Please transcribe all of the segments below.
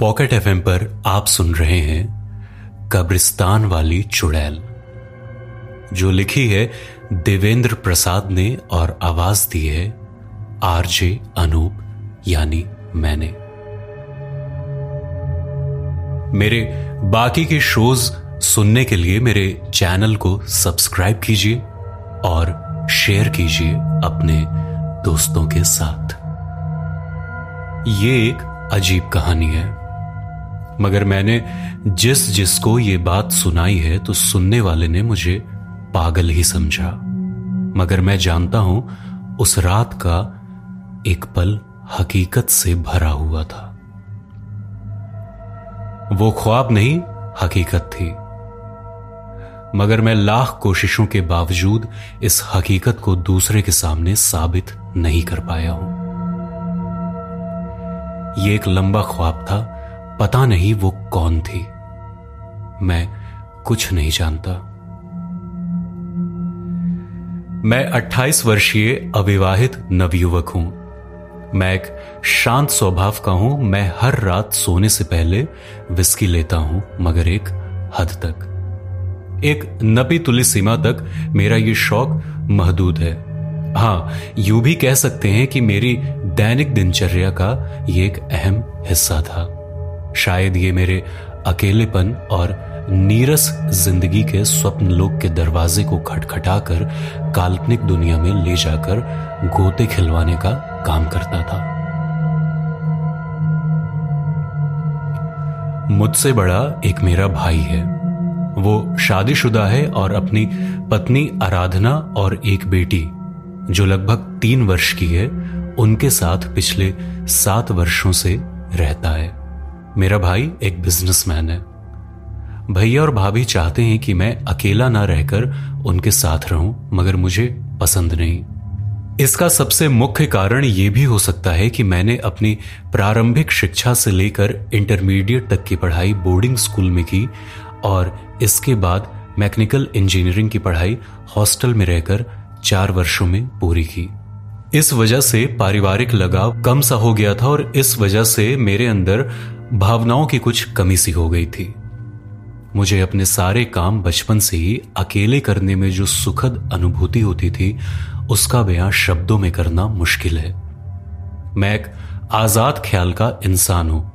Pocket FM पर आप सुन रहे हैं कब्रिस्तान वाली चुड़ैल, जो लिखी है देवेंद्र प्रसाद ने और आवाज़ दी है आरजे अनूप, यानी मैंने। मेरे बाकी के शोज़ सुनने के लिए मेरे चैनल को सब्सक्राइब कीजिए और शेयर कीजिए अपने दोस्तों के साथ। ये एक अजीब कहानी है। मगर मैंने जिस जिसको ये बात सुनाई है तो सुनने वाले ने मुझे पागल ही समझा। मगर मैं जानता हूँ, उस रात का एक पल हकीकत से भरा हुआ था। वो ख्वाब नहीं, हकीकत थी। मगर मैं लाख कोशिशों के बावजूद इस हकीकत को दूसरे के सामने साबित नहीं कर पाया हूँ। यह एक लंबा ख्वाब था पता नहीं वो कौन थी। मैं कुछ नहीं जानता। मैं 28 वर्षीय अविवाहित नवयुवक हूँ। मैं एक शांत स्वभाव का हूँ। मैं हर रात सोने से पहले विस्की लेता हूँ, मगर एक हद तक। एक नपी तुली सीमा तक मेरा यह शौक महदूद है। हाँ, यूँ भी कह सकते हैं कि मेरी दैनिक दिनचर्या का यह एक अहम हिस्सा था। शायद ये मेरे अकेलेपन और नीरस ज़िंदगी के स्वप्न लोक के दरवाजे को खटखटाकर काल्पनिक दुनिया में ले जाकर गोते खिलवाने का काम करता था। मुझसे बड़ा एक मेरा भाई है। वो शादीशुदा है और अपनी पत्नी आराधना और एक बेटी, जो लगभग तीन वर्ष की है, उनके साथ पिछले सात वर्षों से रहता है। मेरा भाई एक बिजनेसमैन है। भैया और भाभी चाहते हैं कि मैं अकेला ना रहकर उनके साथ रहूँ, मगर मुझे पसंद नहीं। इसका सबसे मुख्य कारण यह भी हो सकता है कि मैंने अपनी प्रारंभिक शिक्षा से लेकर इंटरमीडिएट तक की पढ़ाई बोर्डिंग स्कूल में की और इसके बाद मैकेनिकल इंजीनियरिंग की पढ़ाई हॉस्टल में रहकर चार वर्षों में पूरी की। इस वजह से पारिवारिक लगाव कम सा हो गया था और इस वजह से मेरे अंदर भावनाओं की कुछ कमी सी हो गई थी। मुझे अपने सारे काम बचपन से ही अकेले करने में जो सुखद अनुभूति होती थी, उसका बयां शब्दों में करना मुश्किल है। मैं एक आज़ाद ख्याल का इंसान हूँ।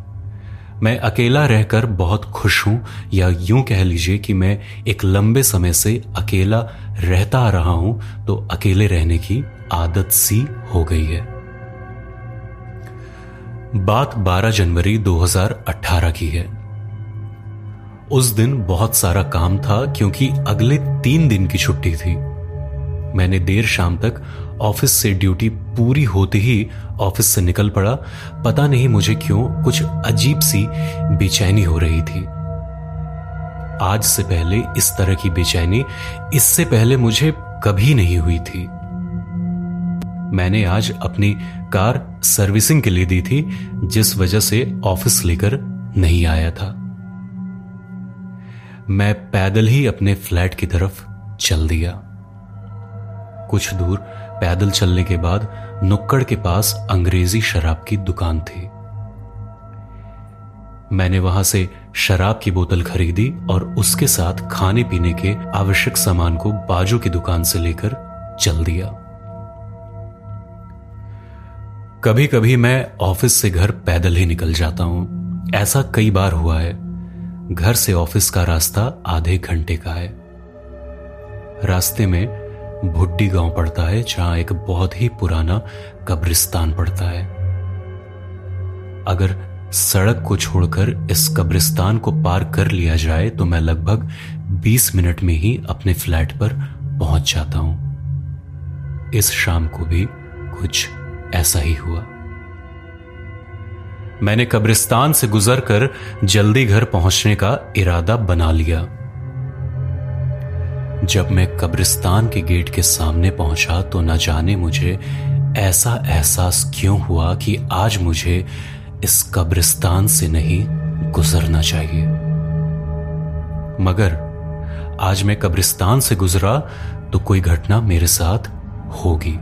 मैं अकेला रहकर बहुत खुश हूँ, या यूँ कह लीजिए कि मैं एक लंबे समय से अकेला रहता रहा हूँ तो अकेले रहने की आदत सी हो गई है। बात 12 जनवरी 2018 की है। उस दिन बहुत सारा काम था क्योंकि अगले तीन दिन की छुट्टी थी। मैंने देर शाम तक ऑफ़िस से ड्यूटी पूरी होते ही ऑफ़िस से निकल पड़ा। पता नहीं मुझे क्यों कुछ अजीब सी बेचैनी हो रही थी। आज से पहले इस तरह की बेचैनी इससे पहले मुझे कभी नहीं हुई थी। मैंने आज अपनी कार सर्विसिंग के लिए दी थी, जिस वजह से ऑफ़िस लेकर नहीं आया था। मैं पैदल ही अपने फ्लैट की तरफ़ चल दिया। कुछ दूर पैदल चलने के बाद नुक्कड़ के पास अंग्रेज़ी शराब की दुकान थी। मैंने वहाँ से शराब की बोतल खरीदी और उसके साथ खाने पीने के आवश्यक सामान को बाजू की दुकान से लेकर चल दिया। कभी कभी मैं ऑफ़िस से घर पैदल ही निकल जाता हूँ। ऐसा कई बार हुआ है। घर से ऑफ़िस का रास्ता आधे घंटे का है। रास्ते में भुड्डी गाँव पड़ता है, जहाँ एक बहुत ही पुराना कब्रिस्तान पड़ता है। अगर सड़क को छोड़कर इस कब्रिस्तान को पार कर लिया जाए तो मैं लगभग 20 मिनट में ही अपने फ्लैट पर पहुँच जाता हूँ। इस शाम को भी कुछ ऐसा ही हुआ। मैंने कब्रिस्तान से गुजरकर जल्दी घर पहुँचने का इरादा बना लिया। जब मैं कब्रिस्तान के गेट के सामने पहुँचा तो न जाने मुझे ऐसा एहसास क्यों हुआ कि आज मुझे इस कब्रिस्तान से नहीं गुजरना चाहिए। मगर आज मैं कब्रिस्तान से गुजरा तो कोई घटना मेरे साथ होगी।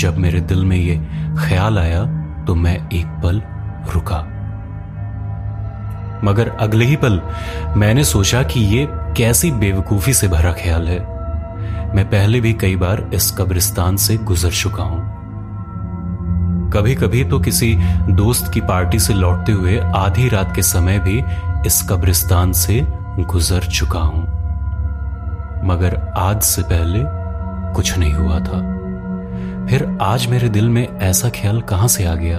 जब मेरे दिल में यह ख्याल आया तो मैं एक पल रुका। मगर अगले ही पल मैंने सोचा कि ये कैसी बेवकूफ़ी से भरा ख्याल है। मैं पहले भी कई बार इस कब्रिस्तान से गुजर चुका हूँ। कभी कभी तो किसी दोस्त की पार्टी से लौटते हुए आधी रात के समय भी इस कब्रिस्तान से गुजर चुका हूँ। मगर आज से पहले कुछ नहीं हुआ था। फिर आज मेरे दिल में ऐसा ख्याल कहाँ से आ गया?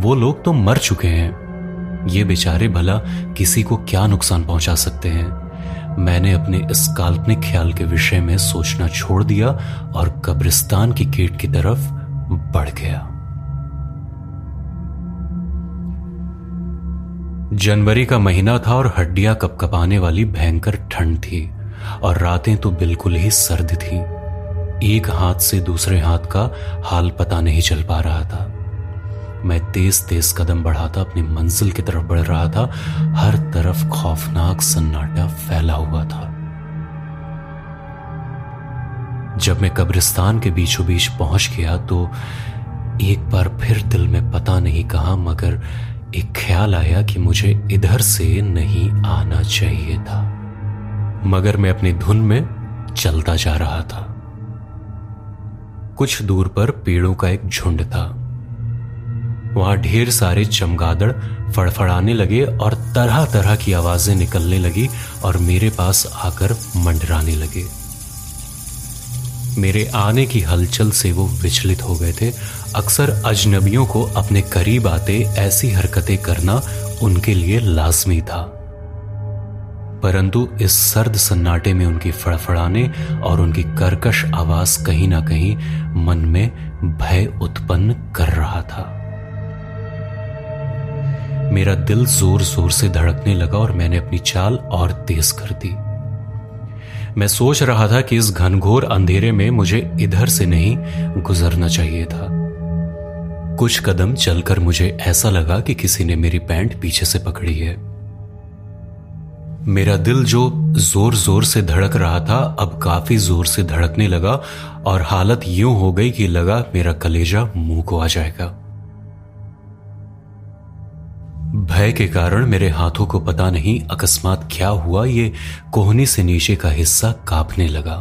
वो लोग तो मर चुके हैं। ये बेचारे भला किसी को क्या नुकसान पहुँचा सकते हैं? मैंने अपने इस काल्पनिक ख्याल के विषय में सोचना छोड़ दिया और कब्रिस्तान की गेट की तरफ़ बढ़ गया। जनवरी का महीना था और हड्डियाँ कपकपाने वाली भयंकर ठंड थी और रातें तो बिल्कुल ही सर्द थी। एक हाथ से दूसरे हाथ का हाल पता नहीं चल पा रहा था। मैं तेज तेज कदम बढ़ाता, अपनी मंजिल की तरफ़ बढ़ रहा था। हर तरफ़ खौफनाक सन्नाटा फैला हुआ था। जब मैं कब्रिस्तान के बीचों बीच पहुँच गया तो एक बार फिर दिल में पता नहीं कहा, मगर एक ख्याल आया कि मुझे इधर से नहीं आना चाहिए था। मगर मैं अपनी धुन में चलता जा रहा था। कुछ दूर पर पेड़ों का एक झुंड था। वहाँ ढेर सारे चमगादड़ फड़फड़ाने लगे और तरह तरह की आवाज़ें निकलने लगी और मेरे पास आकर मंडराने लगे। मेरे आने की हलचल से वो विचलित हो गए थे। अक्सर अजनबियों को अपने करीब आते ऐसी हरकतें करना उनके लिए लाजमी था। परंतु इस सर्द सन्नाटे में उनकी फड़फड़ाने और उनकी कर्कश आवाज़ कहीं ना कहीं मन में भय उत्पन्न कर रहा था। मेरा दिल ज़ोर ज़ोर से धड़कने लगा और मैंने अपनी चाल और तेज कर दी। मैं सोच रहा था कि इस घनघोर अंधेरे में मुझे इधर से नहीं गुजरना चाहिए था। कुछ कदम चलकर मुझे ऐसा लगा कि किसी ने मेरी पैंट पीछे से पकड़ी है। मेरा दिल जो ज़ोर ज़ोर से धड़क रहा था, अब काफ़ी ज़ोर से धड़कने लगा और हालत यूँ हो गई कि लगा मेरा कलेजा मुँह को आ जाएगा। भय के कारण मेरे हाथों को पता नहीं अकस्मात क्या हुआ, ये कोहनी से नीचे का हिस्सा कांपने लगा।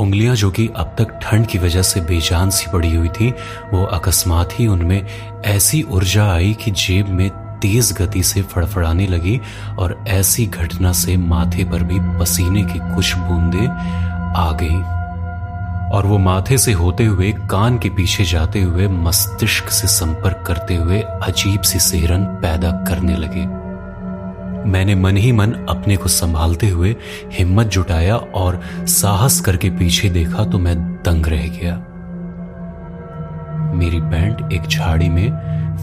उंगलियाँ जो कि अब तक ठंड की वजह से बेजान सी पड़ी हुई थी, वो अकस्मात ही उनमें ऐसी ऊर्जा आई कि जेब में तेज गति से फड़फड़ाने लगी और ऐसी घटना से माथे पर भी पसीने की कुछ बूंदे आ गई। और वो माथे से होते हुए, कान के पीछे जाते हुए, मस्तिष्क से संपर्क करते हुए अजीब सी सेहरन पैदा करने लगे। मैंने मन ही मन अपने को संभालते हुए हिम्मत जुटाया और साहस करके पीछे देखा तो मैं दंग रह गया। मेरी पैंट एक झाड़ी में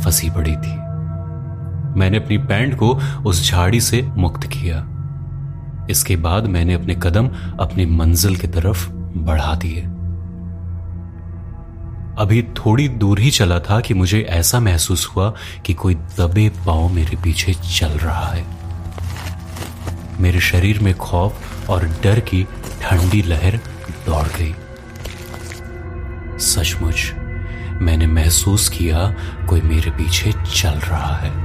फंसी पड़ी थी। मैंने अपनी पैंट को उस झाड़ी से मुक्त किया। इसके बाद मैंने अपने कदम अपनी मंजिल की तरफ़ बढ़ा दिए। अभी थोड़ी दूर ही चला था कि मुझे ऐसा महसूस हुआ कि कोई दबे पाँव मेरे पीछे चल रहा है। मेरे शरीर में खौफ और डर की ठंडी लहर दौड़ गई। सचमुच, मैंने महसूस किया कोई मेरे पीछे चल रहा है।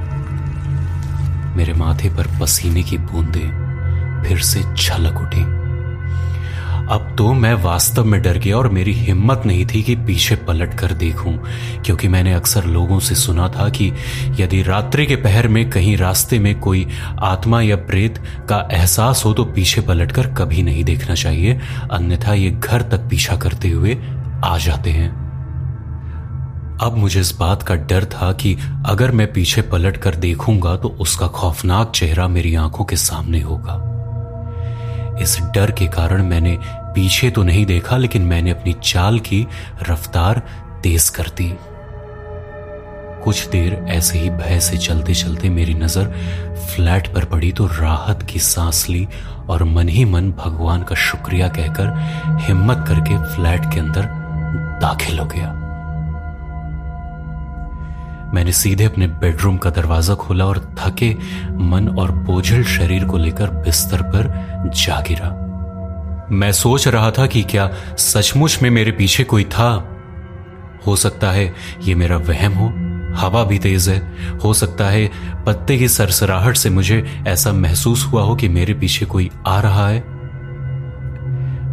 मेरे माथे पर पसीने की बूंदें फिर से छलक उठी। अब तो मैं वास्तव में डर गया और मेरी हिम्मत नहीं थी कि पीछे पलट कर देखूँ, क्योंकि मैंने अक्सर लोगों से सुना था कि यदि रात्रि के पहर में कहीं रास्ते में कोई आत्मा या प्रेत का एहसास हो तो पीछे पलट कर कभी नहीं देखना चाहिए, अन्यथा ये घर तक पीछा करते हुए आ जाते हैं। अब मुझे इस बात का डर था कि अगर मैं पीछे पलट कर देखूँगा तो उसका खौफनाक चेहरा मेरी आँखों के सामने होगा। इस डर के कारण मैंने पीछे तो नहीं देखा, लेकिन मैंने अपनी चाल की रफ्तार तेज कर दी। कुछ देर ऐसे ही भय से चलते चलते मेरी नज़र फ्लैट पर पड़ी तो राहत की सांस ली और मन ही मन भगवान का शुक्रिया कहकर हिम्मत करके फ्लैट के अंदर दाखिल हो गया। मैंने सीधे अपने बेडरूम का दरवाज़ा खोला और थके मन और बोझल शरीर को लेकर बिस्तर पर जा गिरा। मैं सोच रहा था कि क्या सचमुच में मेरे पीछे कोई था। हो सकता है ये मेरा वहम हो, हवा भी तेज है। हो सकता है पत्ते की सरसराहट से मुझे ऐसा महसूस हुआ हो कि मेरे पीछे कोई आ रहा है।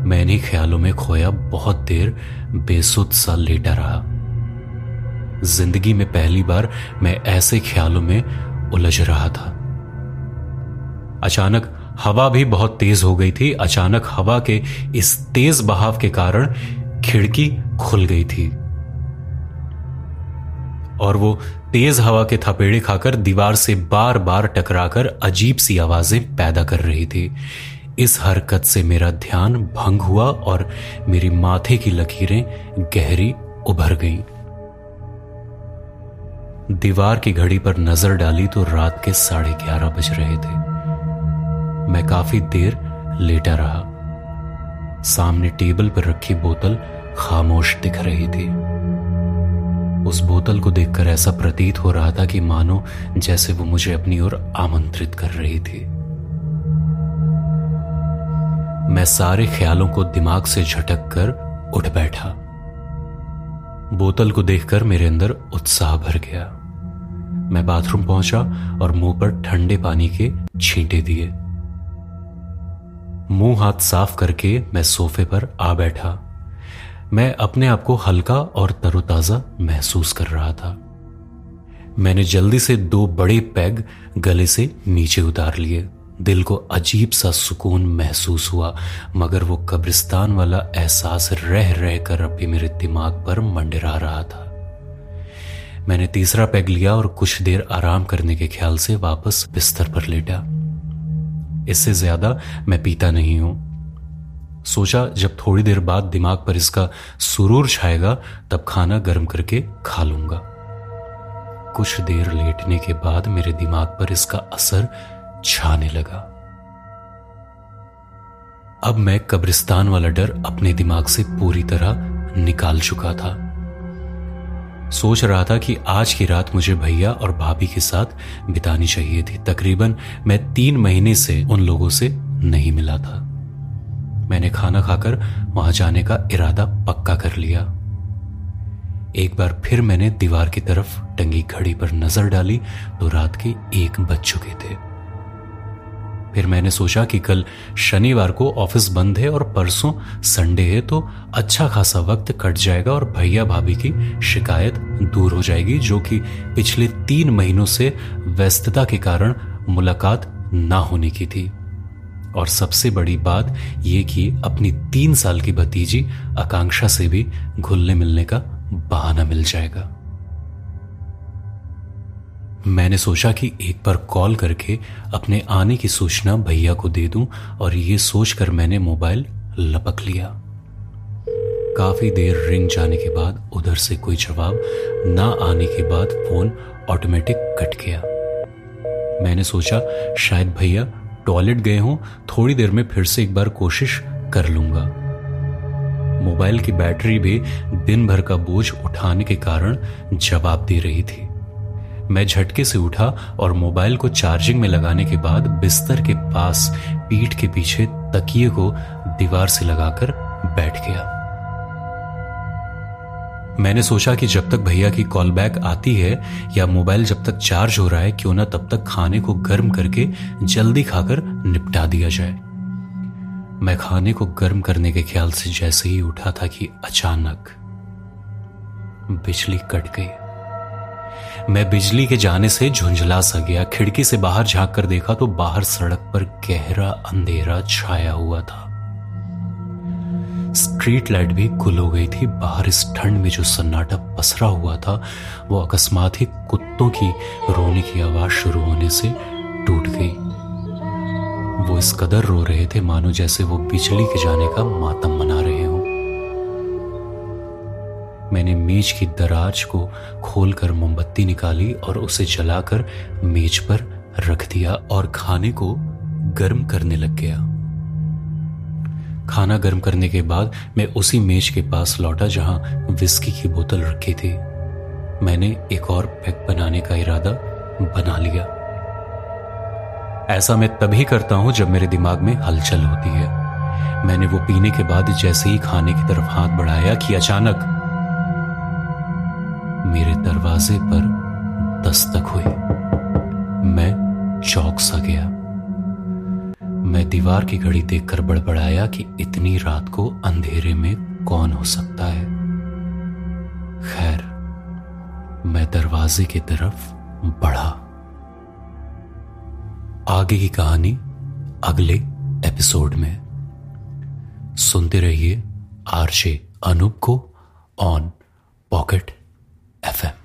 मैंने ख्यालों में खोया, बहुत देर बेसुध सा लेटा रहा। ज़िंदगी में पहली बार मैं ऐसे ख्यालों में उलझ रहा था। अचानक हवा भी बहुत तेज हो गई थी। अचानक हवा के इस तेज बहाव के कारण खिड़की खुल गई थी। और वो तेज हवा के थपेड़े खाकर दीवार से बार बार टकराकर अजीब सी आवाज़ें पैदा कर रही थी। इस हरकत से मेरा ध्यान भंग हुआ और मेरी माथे की लकीरें गहरी उभर गईं। दीवार की घड़ी पर नज़र डाली तो रात के साढ़े ग्यारह बज रहे थे। मैं काफ़ी देर लेटा रहा। सामने टेबल पर रखी बोतल खामोश दिख रही थी। उस बोतल को देखकर ऐसा प्रतीत हो रहा था कि मानो जैसे वो मुझे अपनी ओर आमंत्रित कर रही थी। मैं सारे ख्यालों को दिमाग से झटक कर उठ बैठा। बोतल को देखकर मेरे अंदर उत्साह भर गया। मैं बाथरूम पहुँचा और मुँह पर ठंडे पानी के छींटे दिए। मुँह हाथ साफ़ करके मैं सोफे पर आ बैठा। मैं अपने आप को हल्का और तरोताजा महसूस कर रहा था। मैंने जल्दी से दो बड़े पैग गले से नीचे उतार लिए। दिल को अजीब सा सुकून महसूस हुआ, मगर वो कब्रिस्तान वाला एहसास रह रह कर अभी मेरे दिमाग पर मंडरा रहा था। मैंने तीसरा पैग लिया और कुछ देर आराम करने के ख्याल से वापस बिस्तर पर लेटा। इससे ज़्यादा मैं पीता नहीं हूँ। सोचा जब थोड़ी देर बाद दिमाग पर इसका सुरूर छाएगा, तब खाना गर्म करके खा लूँगा। कुछ देर लेटने के बाद मेरे दिमाग पर इसका असर छाने लगा। अब मैं कब्रिस्तान वाला डर अपने दिमाग से पूरी तरह निकाल चुका था। सोच रहा था कि आज की रात मुझे भैया और भाभी के साथ बितानी चाहिए थी। तकरीबन मैं तीन महीने से उन लोगों से नहीं मिला था। मैंने खाना खाकर वहाँ जाने का इरादा पक्का कर लिया। एक बार फिर मैंने दीवार की तरफ़ टंगी घड़ी पर नज़र डाली तो रात के एक बज चुके थे। फिर मैंने सोचा कि कल शनिवार को ऑफ़िस बंद है और परसों संडे है तो अच्छा खासा वक्त कट जाएगा और भैया भाभी की शिकायत दूर हो जाएगी, जो कि पिछले तीन महीनों से व्यस्तता के कारण मुलाकात ना होने की थी। और सबसे बड़ी बात यह कि अपनी तीन साल की भतीजी आकांक्षा से भी घुलने मिलने का बहाना मिल जाएगा। मैंने सोचा कि एक बार कॉल करके अपने आने की सूचना भैया को दे दूँ और ये सोचकर मैंने मोबाइल लपक लिया। काफ़ी देर रिंग जाने के बाद उधर से कोई जवाब ना आने के बाद फ़ोन ऑटोमेटिक कट गया। मैंने सोचा शायद भैया टॉयलेट गए हों, थोड़ी देर में फिर से एक बार कोशिश कर लूँगा। मोबाइल की बैटरी भी दिन भर का बोझ उठाने के कारण जवाब दे रही थी। मैं झटके से उठा और मोबाइल को चार्जिंग में लगाने के बाद बिस्तर के पास पीठ के पीछे तकिए को दीवार से लगाकर बैठ गया। मैंने सोचा कि जब तक भैया की कॉल बैक आती है या मोबाइल जब तक चार्ज हो रहा है, क्यों ना तब तक खाने को गर्म करके जल्दी खाकर निपटा दिया जाए। मैं खाने को गर्म करने के ख्याल से जैसे ही उठा था कि अचानक बिजली कट गई। मैं बिजली के जाने से झुंझला सा गया। खिड़की से बाहर झाँक कर देखा तो बाहर सड़क पर गहरा अंधेरा छाया हुआ था। स्ट्रीट लाइट भी गुल हो गई थी। बाहर इस ठंड में जो सन्नाटा पसरा हुआ था, वो अकस्मात ही कुत्तों की रोने की आवाज़ शुरू होने से टूट गई। वो इस कदर रो रहे थे मानो जैसे वो बिजली के जाने का मातम मैंने मेज की दराज को खोलकर मोमबत्ती निकाली और उसे जलाकर मेज पर रख दिया और खाने को गर्म करने लग गया। खाना गर्म करने के बाद मैं उसी मेज के पास लौटा जहाँ विस्की की बोतल रखी थी। मैंने एक और पैक बनाने का इरादा बना लिया। ऐसा मैं तभी करता हूँ जब मेरे दिमाग में हलचल होती है। मैंने वो पीने के बाद जैसे ही खाने की तरफ़ हाथ बढ़ाया कि अचानक मेरे दरवाजे पर दस्तक हुई। मैं चौक सा गया। मैं दीवार की घड़ी देखकर बड़बड़ाया कि इतनी रात को अंधेरे में कौन हो सकता है। खैर, मैं दरवाजे की तरफ़ बढ़ा। आगे की कहानी अगले एपिसोड में। सुनते रहिए आरशे अनूप को ऑन पॉकेट। एफएम